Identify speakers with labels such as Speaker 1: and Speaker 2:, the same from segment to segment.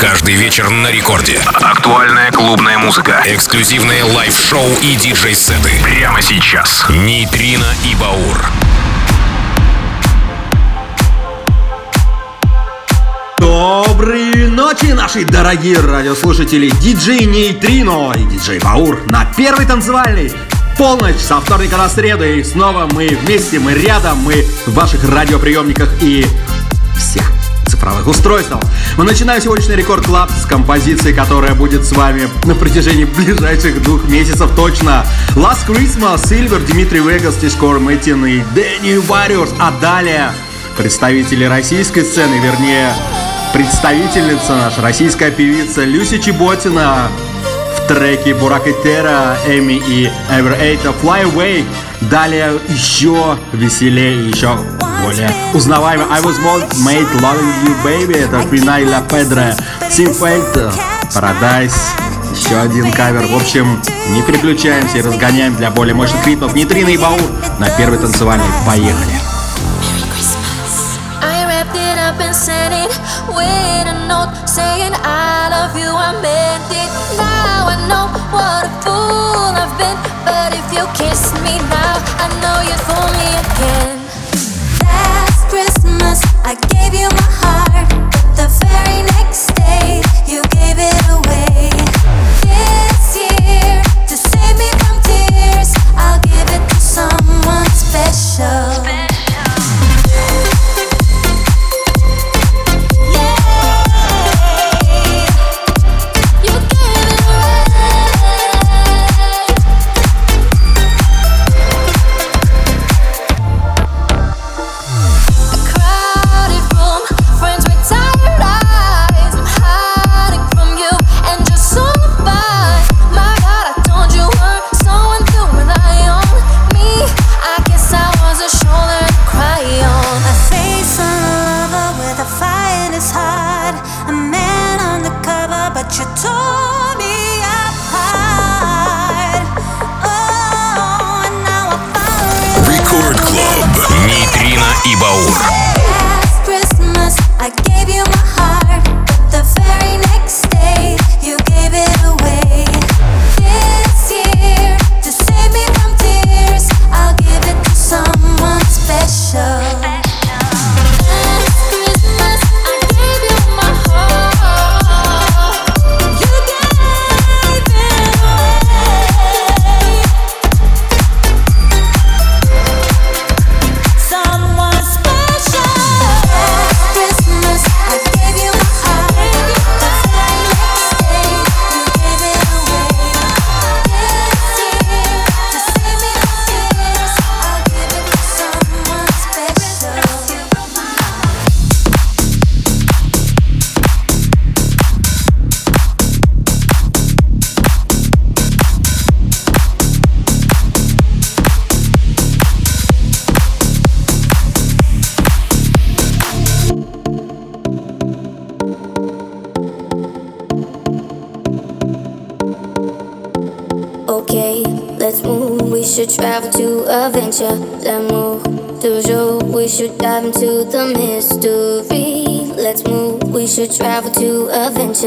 Speaker 1: Каждый вечер на рекорде. Актуальная клубная музыка. Эксклюзивные лайв-шоу и диджей-сеты. Прямо сейчас. Нейтрино и Баур.
Speaker 2: Доброй ночи, наши дорогие радиослушатели! Диджей Нейтрино и диджей Баур на первый танцевальный полночь со вторника на среду. И снова мы вместе, мы рядом, мы в ваших радиоприемниках и всех цифровых устройствах. Мы начинаем сегодняшний Рекорд Клаб с композиции, которая будет с вами на протяжении ближайших двух месяцев точно. Last Christmas, Silver, Дмитрий Вегас, Тишкор Мэтин и Дэнни Warriors. А далее представители российской сцены, вернее, представительница наша, российская певица Люси Чеботина в треке Буракетера, Эми и Ever Eight Fly Away. Далее еще веселее, еще более узнаваемый I Was Made Loving You Baby, это Пинай Ла Педро, Симфельд, Paradise, еще один кавер. В общем, не переключаемся и разгоняем для более мощных ритмов Нитрина и Баур на первый танцевальный. Поехали! kiss me now, I know you'd fool me again. Christmas, I gave you my heart. But the very next day, you gave it away.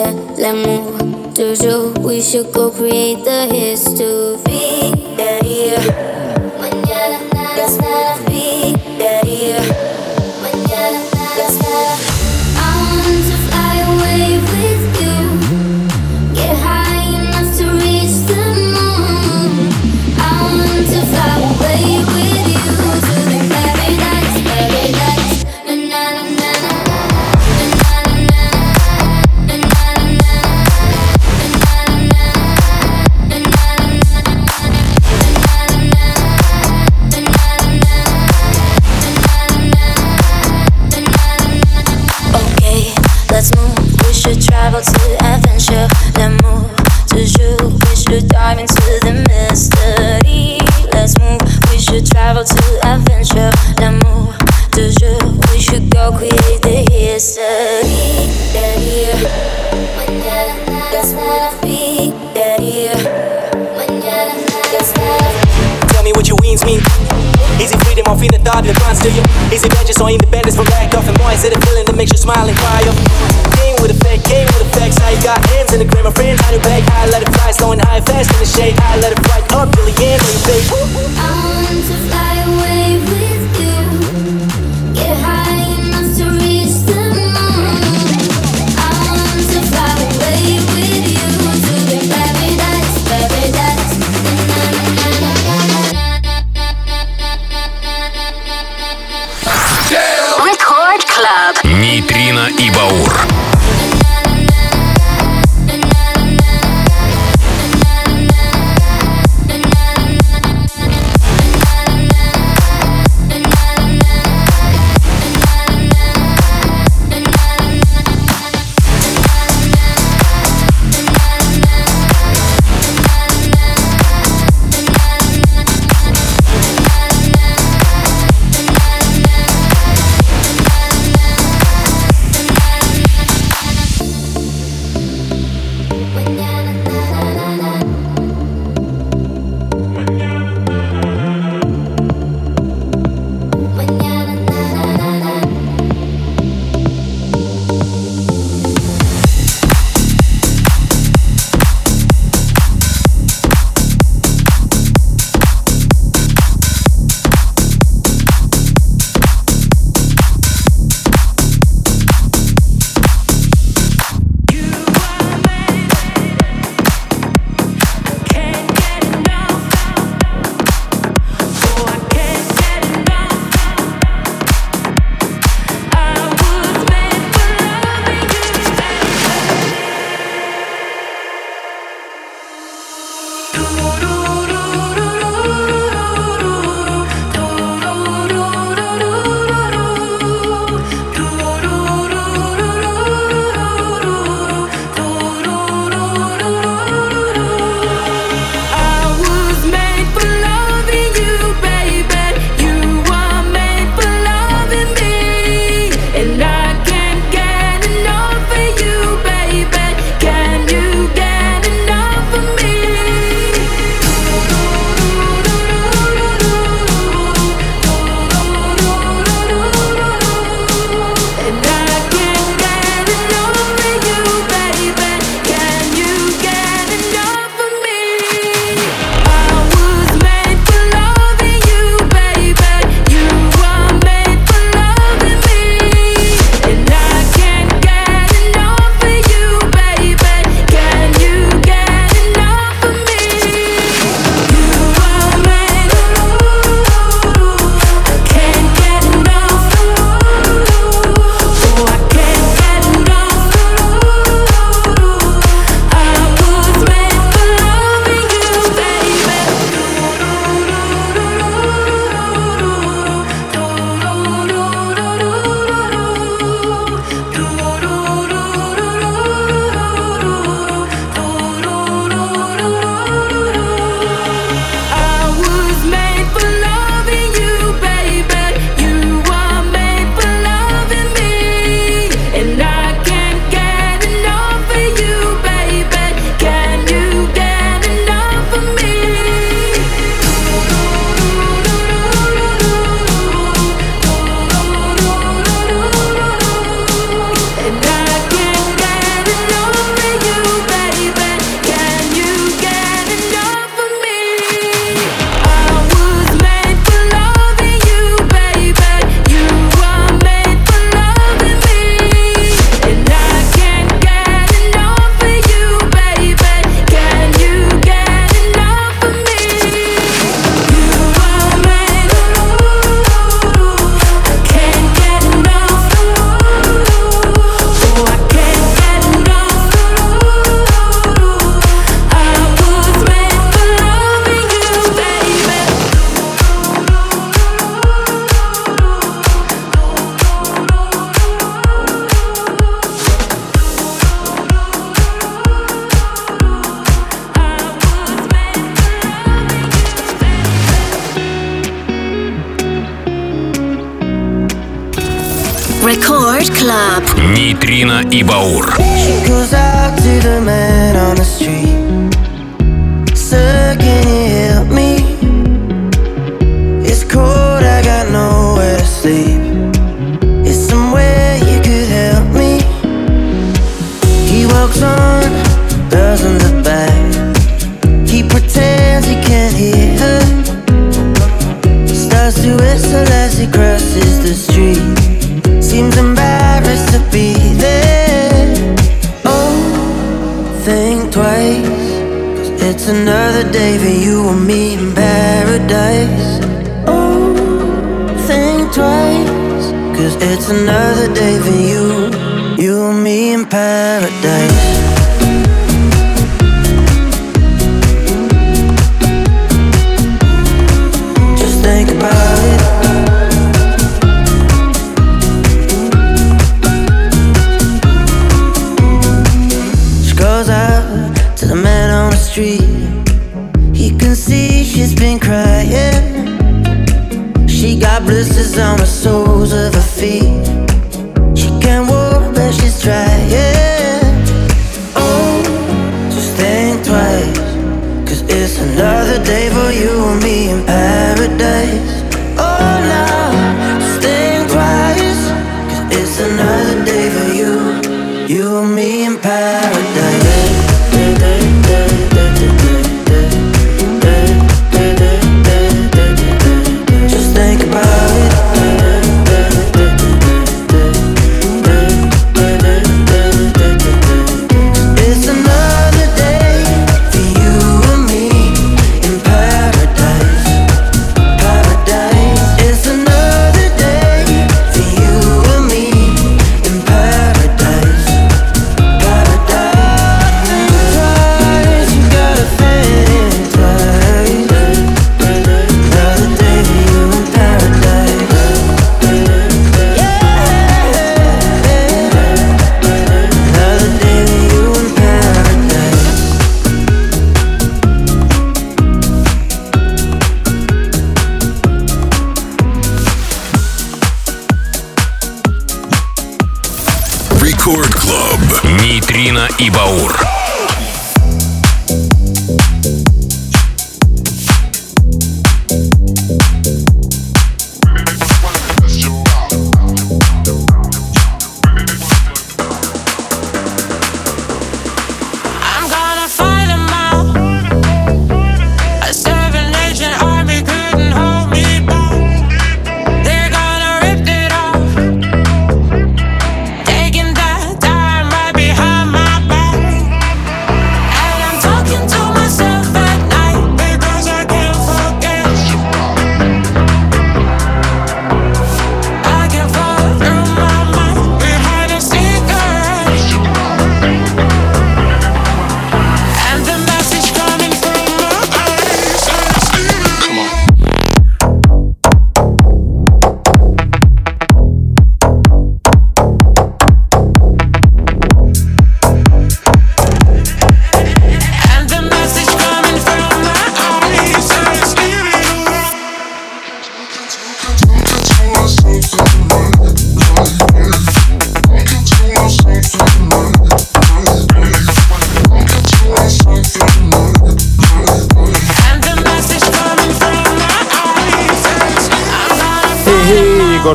Speaker 3: Adventure, l'amour. Toujours, we should go create the history. Yeah, yeah.
Speaker 4: Is it vengeance or independence from lack of and more? Is it a feeling that makes you smile and cry? Up? with a fake game with effects. I got hands in the gram of friends. I knew back. I let it fly, slowing high fast in the shade. I let it fly up, Billy Ann,
Speaker 2: I want to fly away with
Speaker 5: Club. Нейтрино и Баур.
Speaker 6: She goes out to the man on the street. Another day for you, you and me in paradise.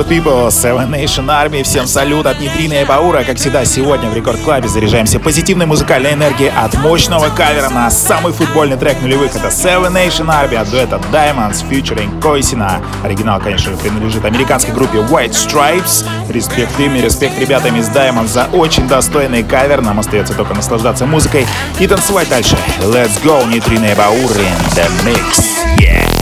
Speaker 7: People, Seven Nation Army. Всем салют от Нитрина и Баура. Как всегда, сегодня в Рекорд Клабе заряжаемся позитивной музыкальной энергией от мощного кавера на самый футбольный трек нулевых. Это Seven Nation Army от дуэта Diamonds featuring Койсина. Оригинал, конечно принадлежит американской группе White Stripes. Респект им и респект ребятам из Diamonds за очень достойный кавер. Нам остается только наслаждаться музыкой и танцевать дальше. Let's go, Нитрина и Баур in the mix. Yeah!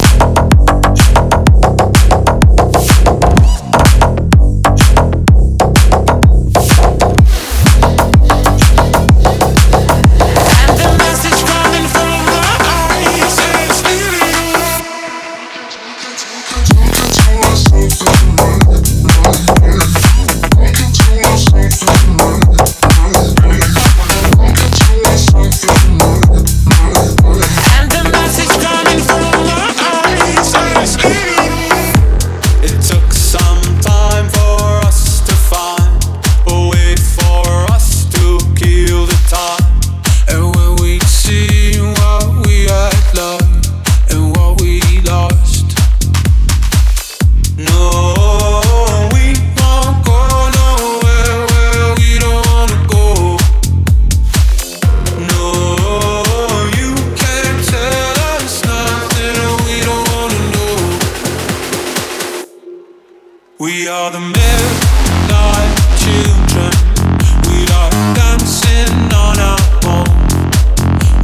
Speaker 8: We are the midnight children. We are dancing on our own.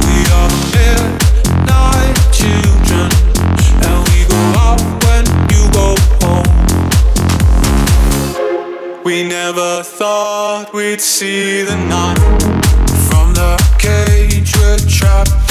Speaker 8: We are the midnight children, and we go out when you go home. We never thought we'd see the
Speaker 9: night from the cage we're trapped.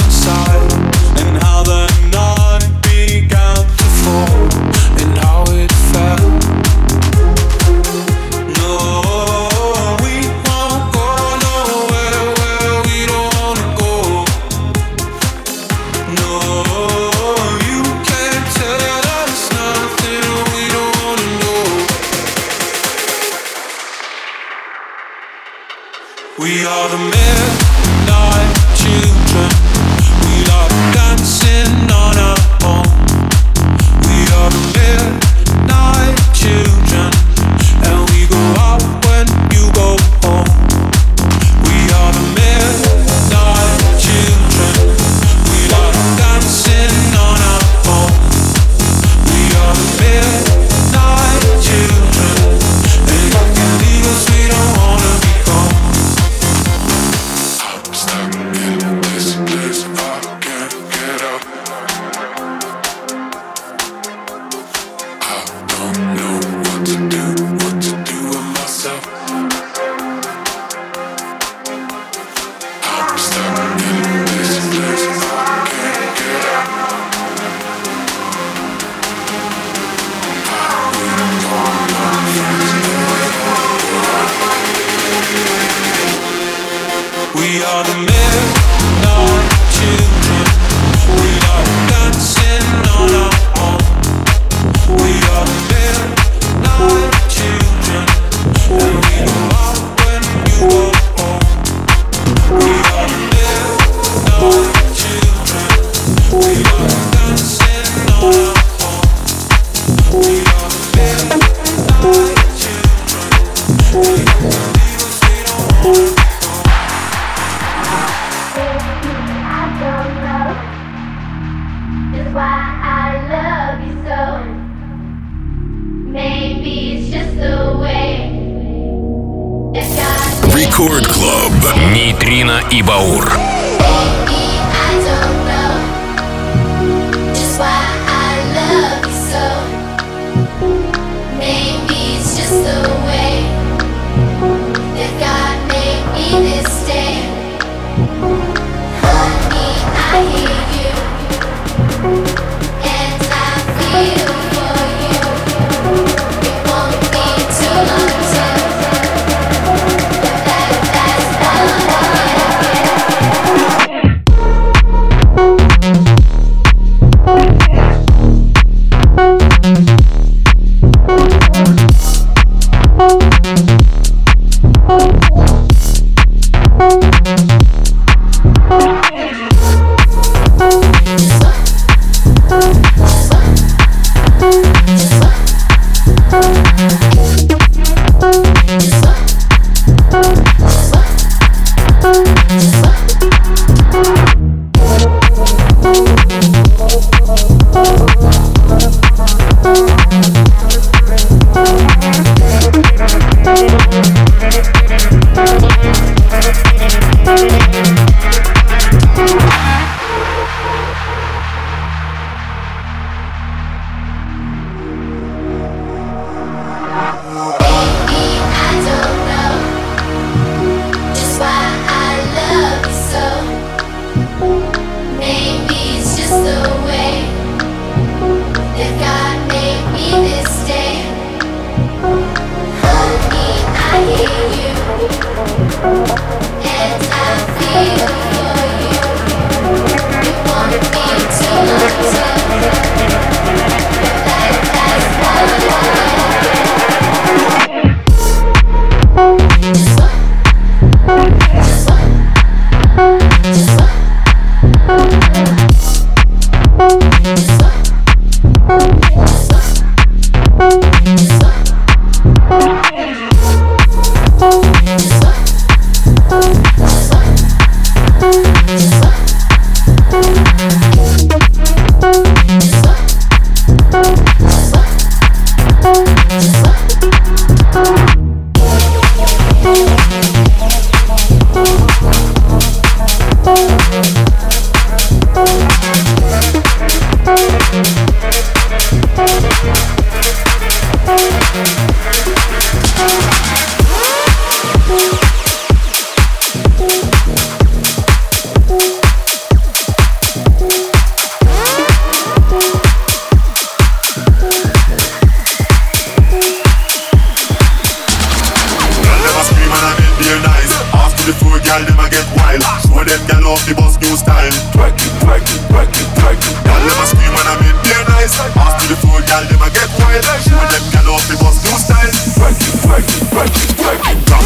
Speaker 9: Most beautiful
Speaker 10: girl, them a get wild. When them girl off They bus, new style. Work it, work it, work it, work it.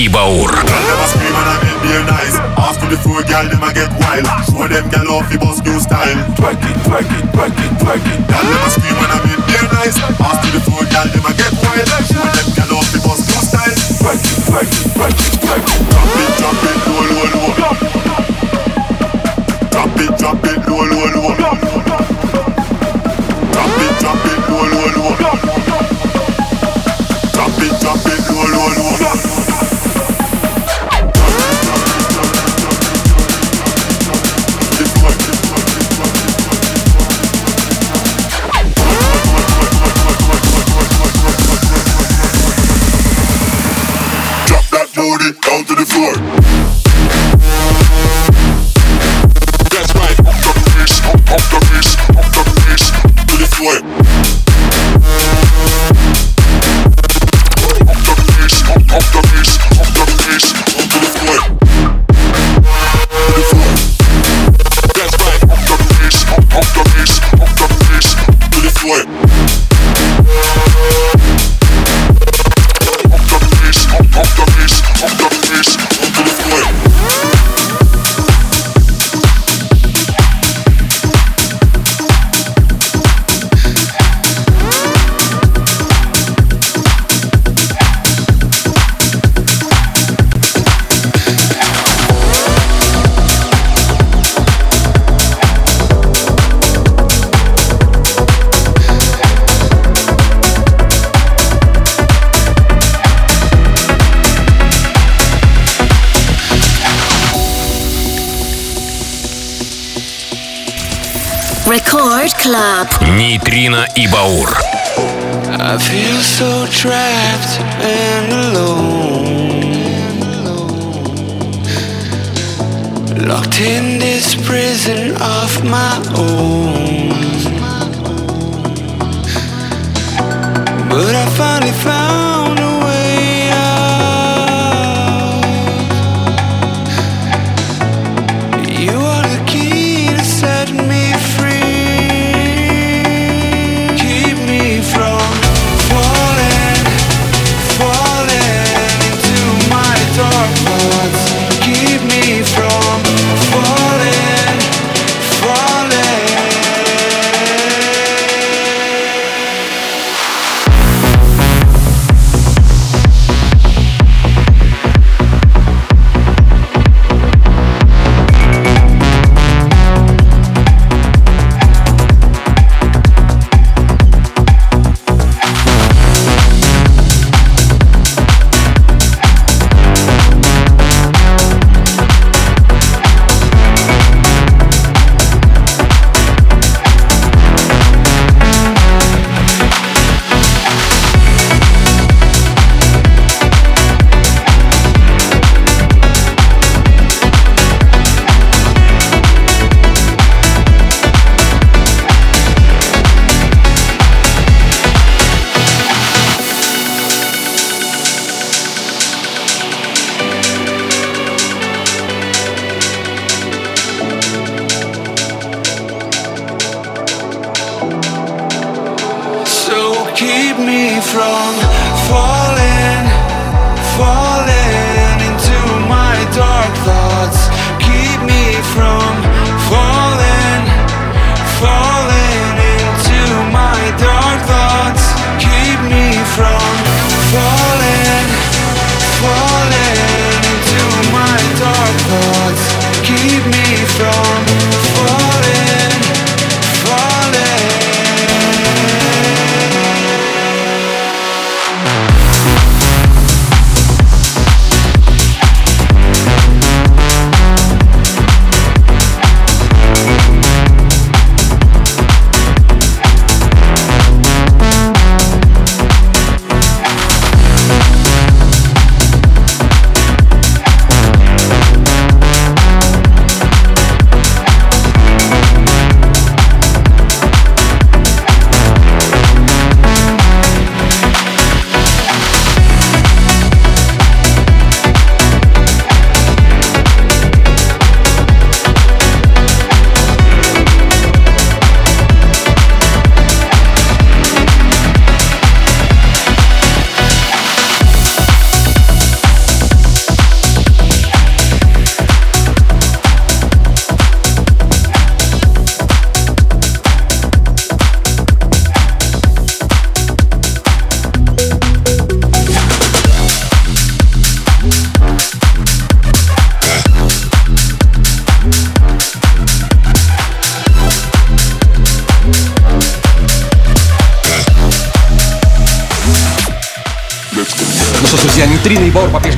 Speaker 10: I never scream when I'm in bed, nice. Ask After the food, girl, them I get wild. Show them girl off the bus new style. Twerk it, twerk it, twerk it, twerk it. Girl, them a scream when I'm in their nice. Ask After the food, girl, them I get wild.
Speaker 11: Club.
Speaker 5: Нейтрино и Баур.
Speaker 12: I feel so trapped and alone. Locked in this prison of my own. But I finally found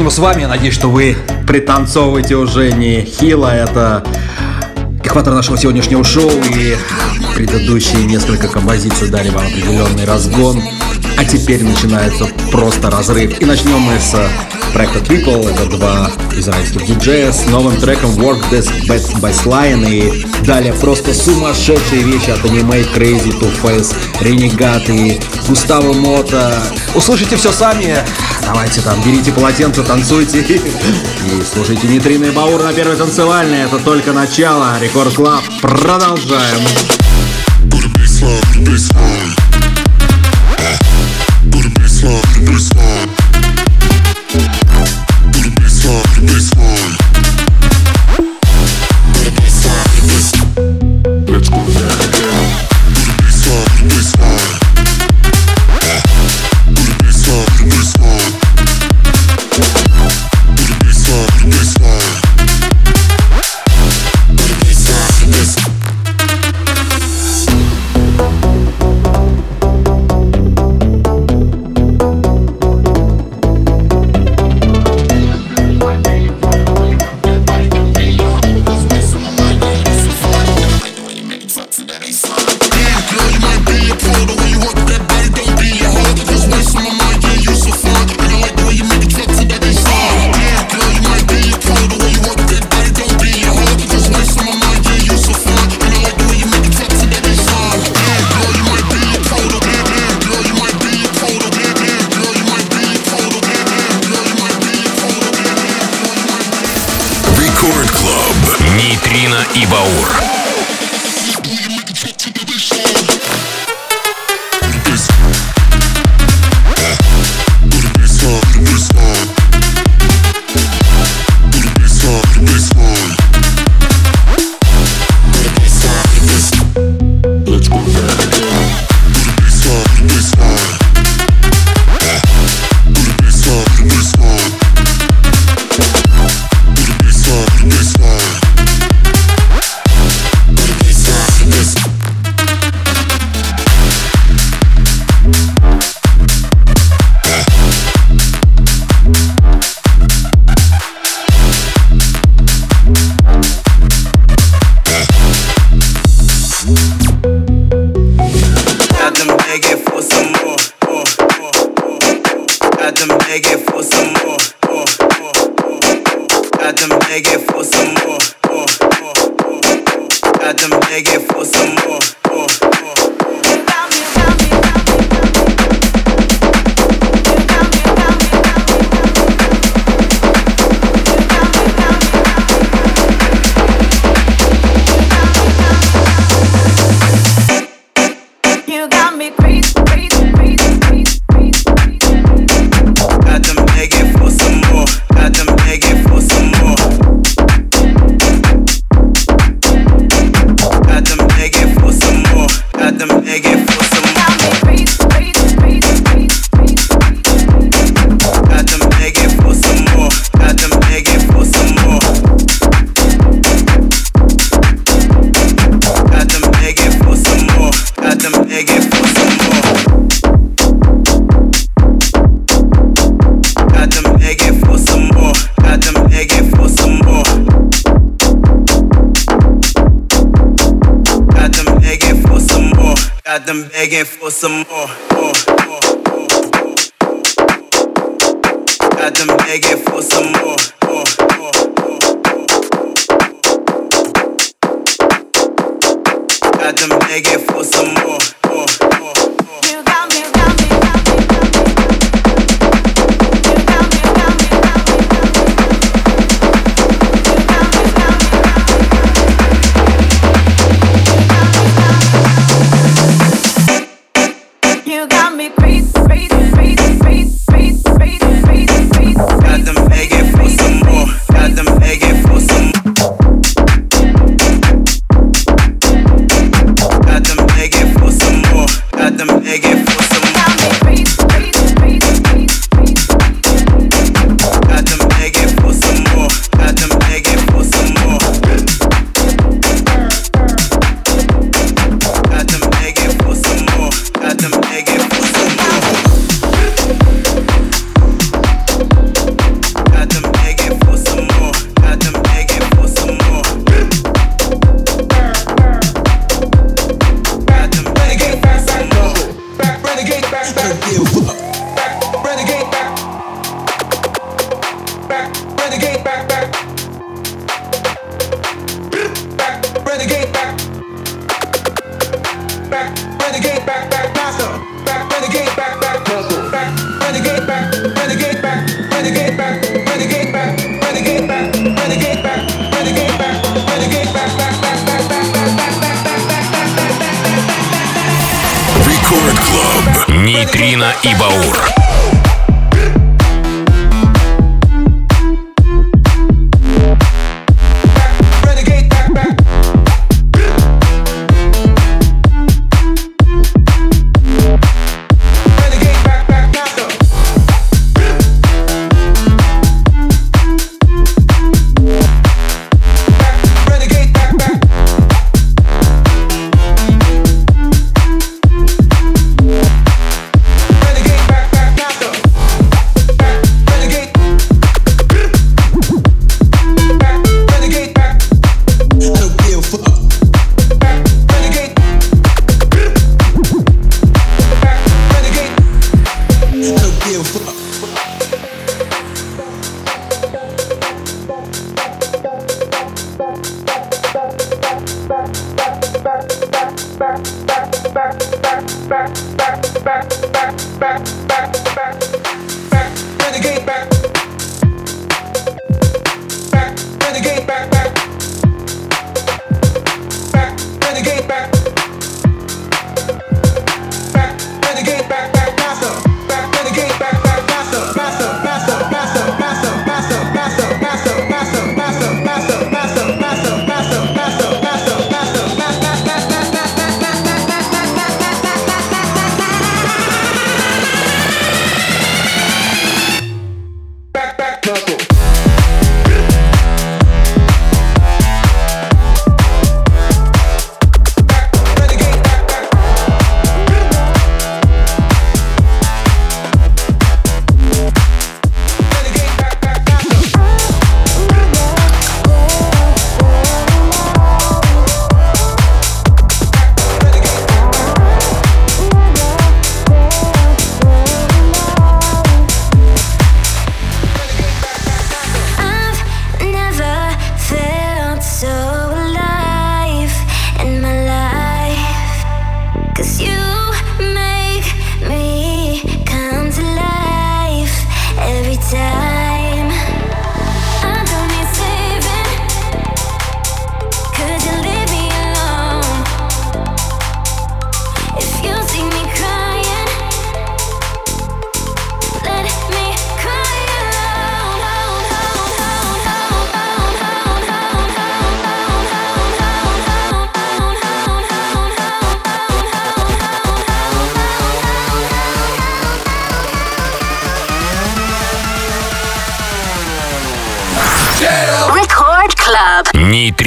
Speaker 13: сегодняшнего с вами. Я надеюсь, что вы пританцовываете уже не хило. А это экватор нашего сегодняшнего шоу. И предыдущие несколько композиций дали вам определенный разгон. А теперь начинается просто разрыв. И начнем мы с проекта Trickle, это два израильских диджея с новым треком Work Desk Best by Slime и далее просто сумасшедшие вещи от аниме Crazy to Face, Renegade и Густаво Мота. Услышите все сами, давайте там, берите полотенце, танцуйте и слушайте Нитрины Баур на первой танцевальной, это только начало, Рекорд Клаб, продолжаем.
Speaker 11: Продолжаем. them begging for some more. more, more, more, more. Got them begging for some more. more, more, more. Got them begging for some more.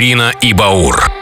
Speaker 3: Нейтрино и Баур.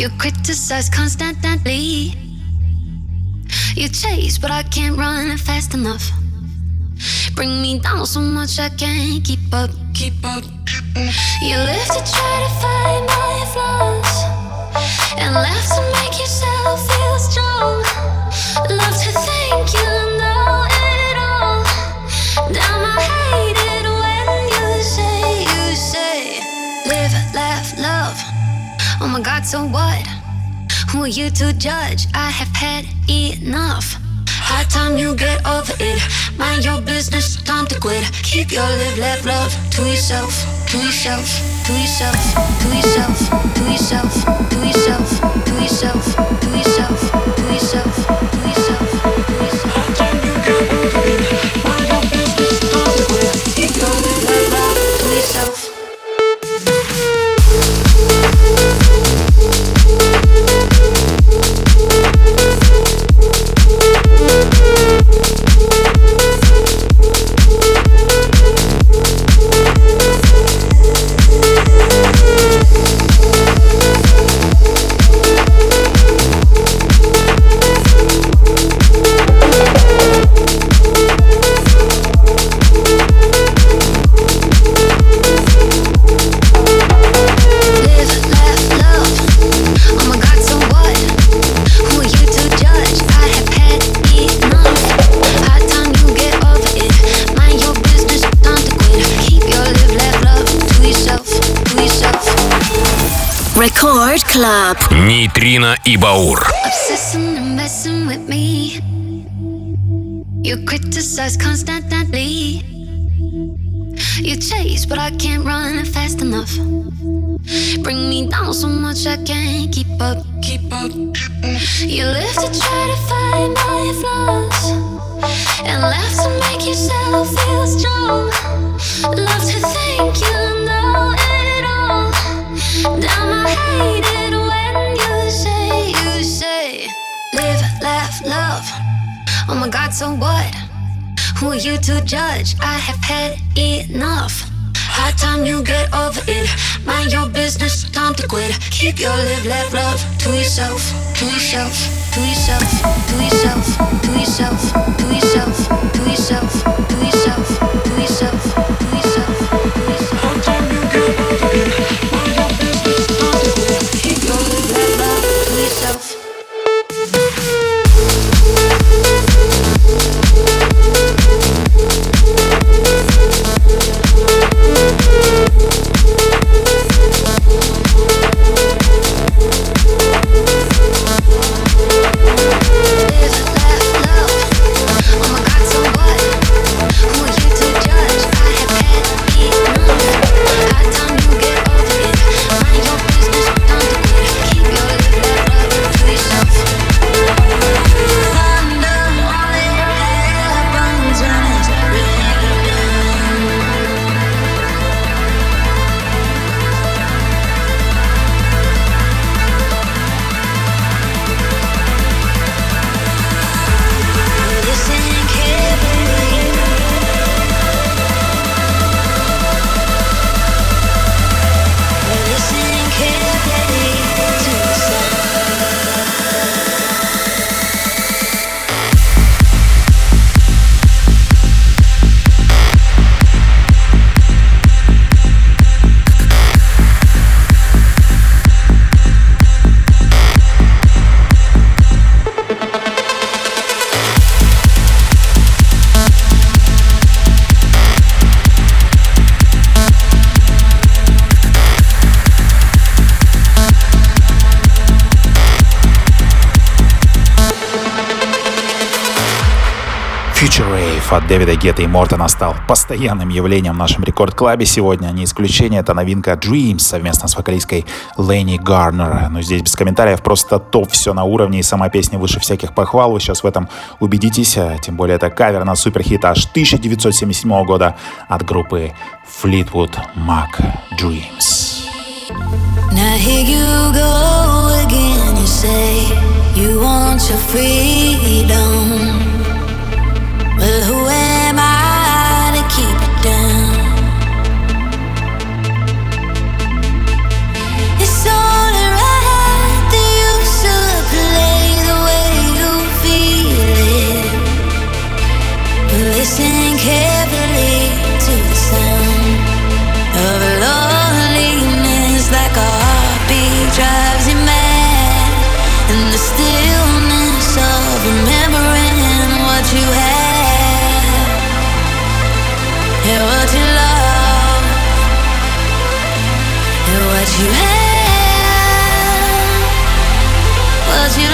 Speaker 14: You
Speaker 2: criticize constantly. You chase, but I can't run fast enough. Bring me down so much I can't keep up. Keep up. You live to try to find my flaws, and laugh to make yourself feel strong. God, so what? Who are you to judge? I have had enough. High time you get over it. Mind your business, time to quit. Keep your live, laugh, love to yourself, to yourself, to yourself, to yourself, to yourself, to yourself, to yourself, to yourself, to yourself, to yourself. High
Speaker 15: Club.
Speaker 5: Нейтрино и Баур.
Speaker 2: Obsessing and messing with me. You criticize constantly. You chase, but I can't run fast enough. Bring me down so much I can't keep up. Keep up. You live to try to find my flaws, and laugh to make yourself feel strong. Love to think you know it all. Damn, I hate it Oh my God, so what? Who are you to judge? I have had enough. High time you get over it. Mind your business, time to quit. Keep your live, laugh, love to yourself, to yourself, to yourself, to yourself, to yourself, to yourself, to yourself, to yourself, to yourself, to yourself.
Speaker 7: Дэвида Гетта и Мортона стал постоянным явлением в нашем рекорд-клабе сегодня. Не исключение, это новинка Dreams совместно с вокалисткой Лэнни Гарнер. Но здесь без комментариев, просто топ, все на уровне, и сама песня выше всяких похвал. Вы сейчас в этом убедитесь, а тем более это кавер на суперхит аж 1977 года от группы Fleetwood Mac Dreams.
Speaker 2: Now here you go again. You say you want your freedom. Who am I to keep you down? It's only right that
Speaker 1: you should play the way you feel it. Listen carefully.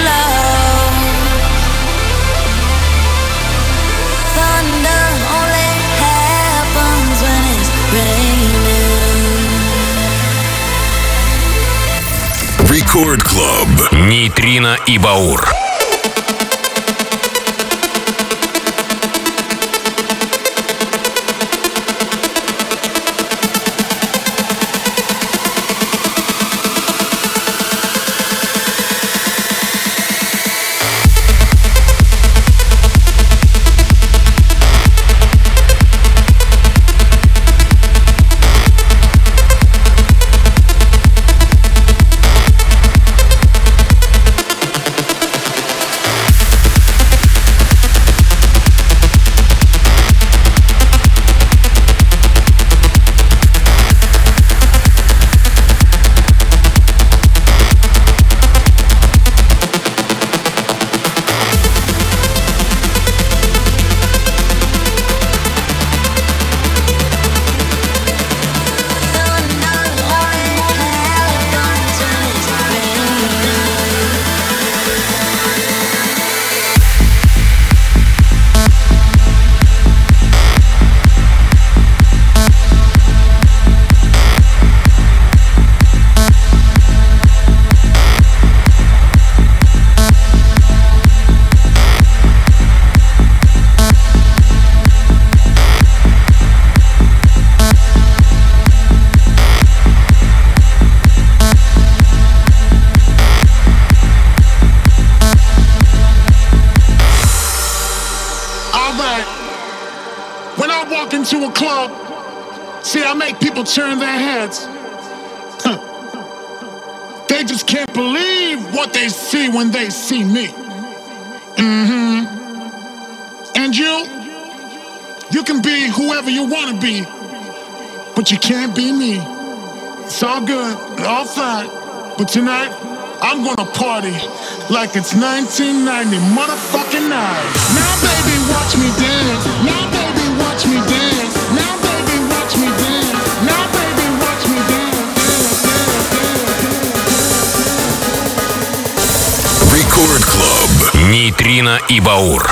Speaker 1: love. Thunder only happens when it's raining.
Speaker 10: Рекорд Клаб. Нейтрино и Баур.
Speaker 16: They just can't believe what they see when they see me. hmm And you, you can be whoever you want to be, but you can't be me. It's all good, all fine. But tonight, I'm gonna party like it's 1990 motherfucking night. Now, baby, watch me dance. Now, baby, watch me dance.
Speaker 10: Нейтрино и Баур.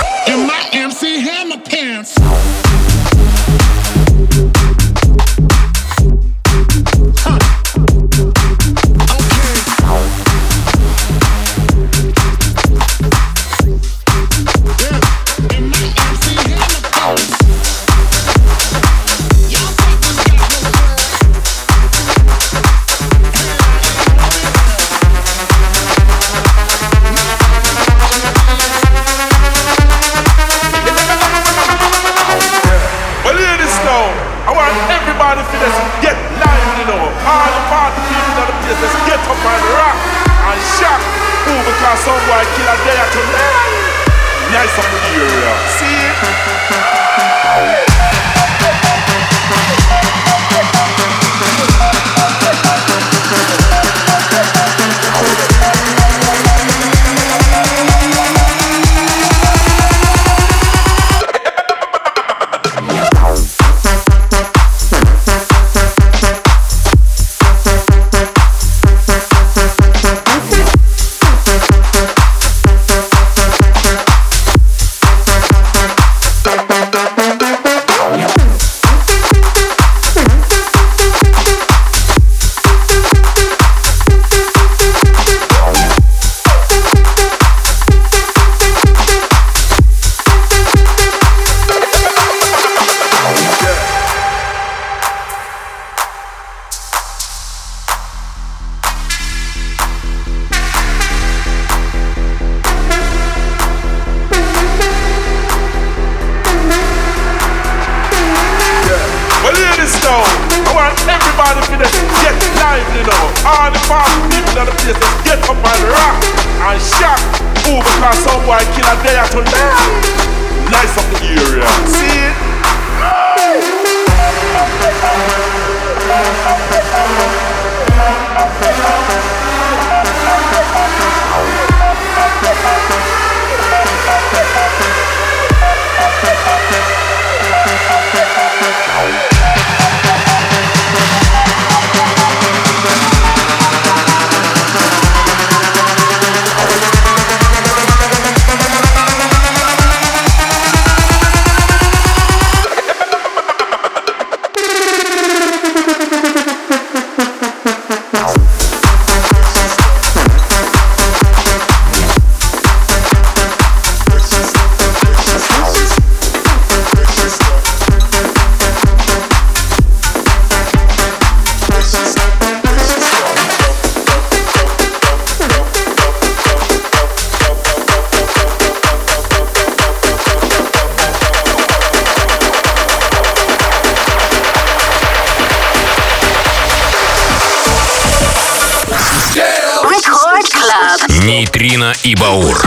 Speaker 5: Нейтрино и Баур.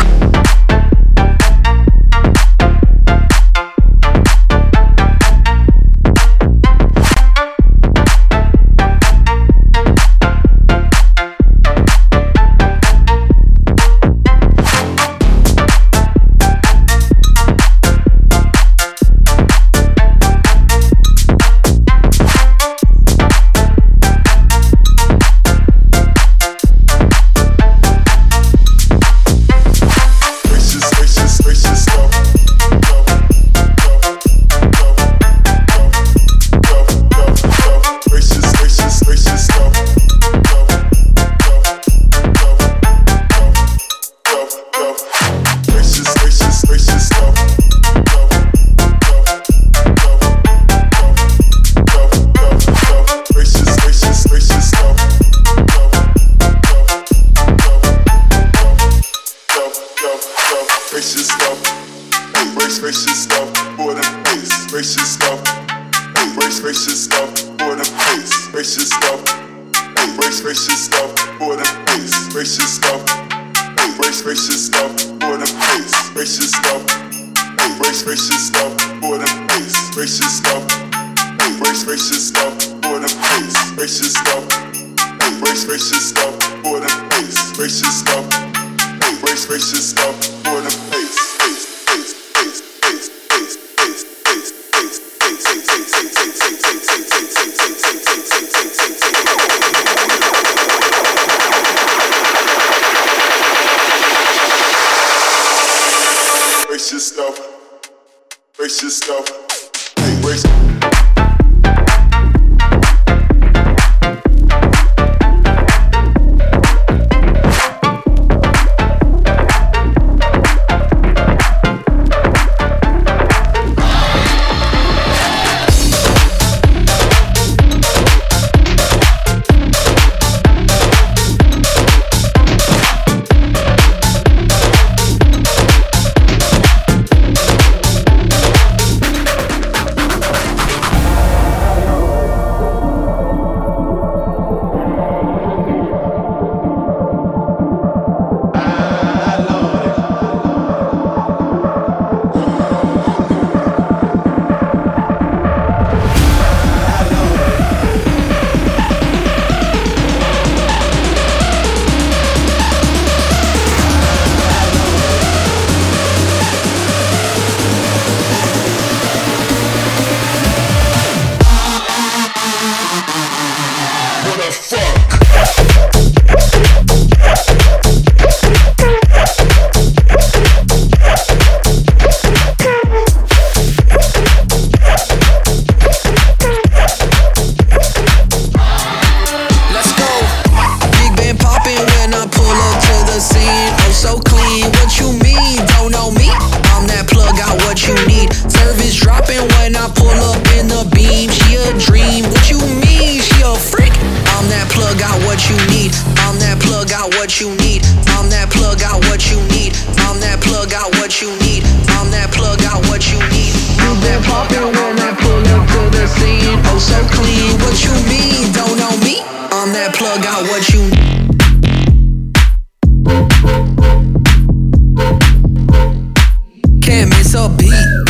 Speaker 17: so beat.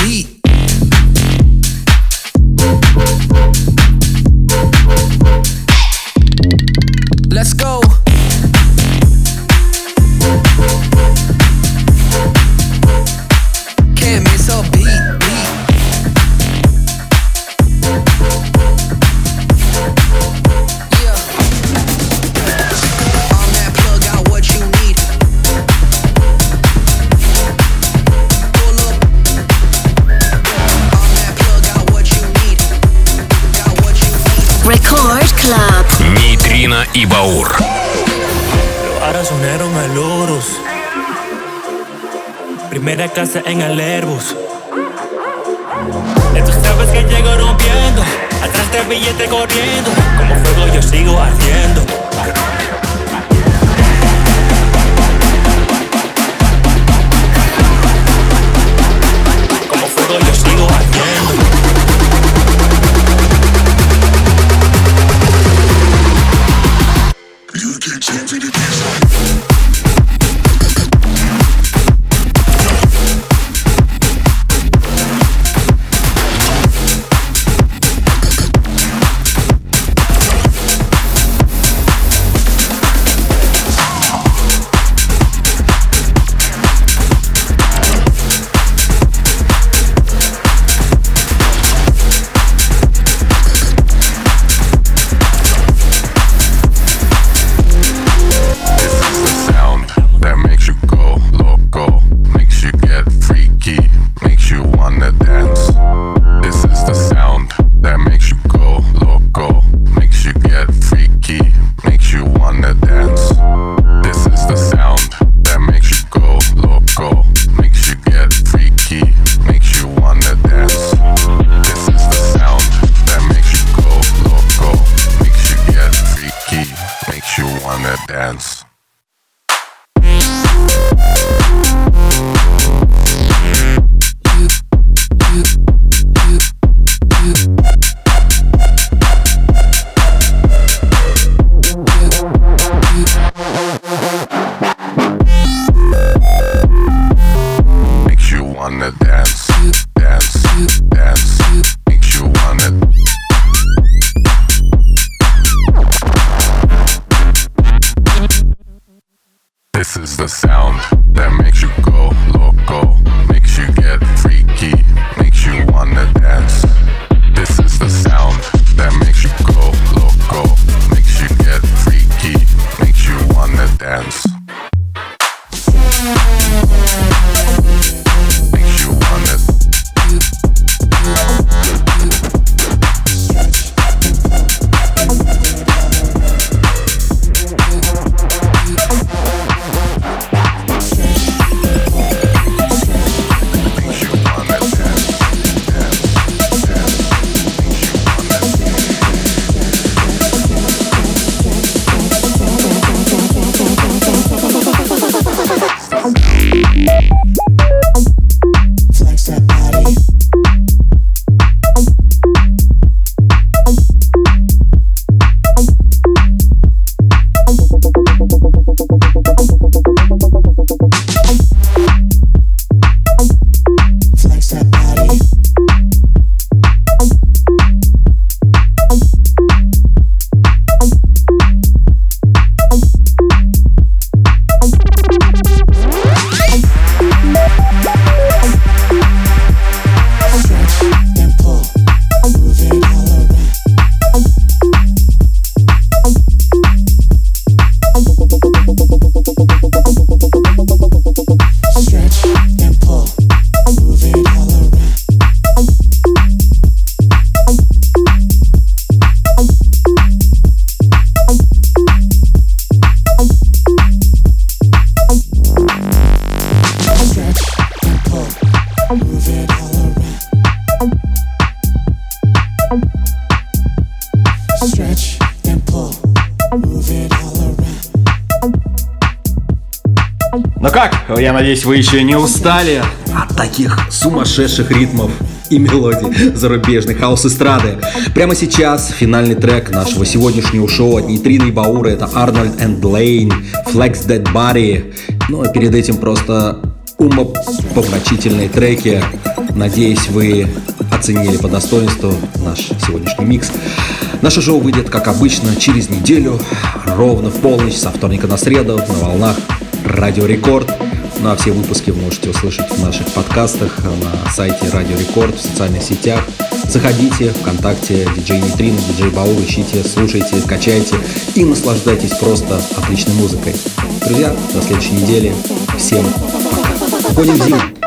Speaker 13: weiße Engel надеюсь, вы еще не устали от таких сумасшедших ритмов и мелодий зарубежной хаос-эстрады. Прямо сейчас финальный трек нашего сегодняшнего шоу от Нейтрина и Баура это Арнольд энд Лейн, Flex That Body. Ну а перед этим просто умопомрачительные треки. Надеюсь, вы оценили по достоинству наш сегодняшний микс. Наше шоу выйдет, как обычно, через неделю, ровно в полночь, со вторника на среду, на волнах Радио Рекорд. Ну а все выпуски вы можете услышать в наших подкастах на сайте Радио Рекорд, в социальных сетях. Заходите ВКонтакте, диджей Нитрин, диджей Баур, ищите, слушайте, качайте и наслаждайтесь просто отличной музыкой. Друзья, до следующей недели. Всем пока. Уходим в зиму.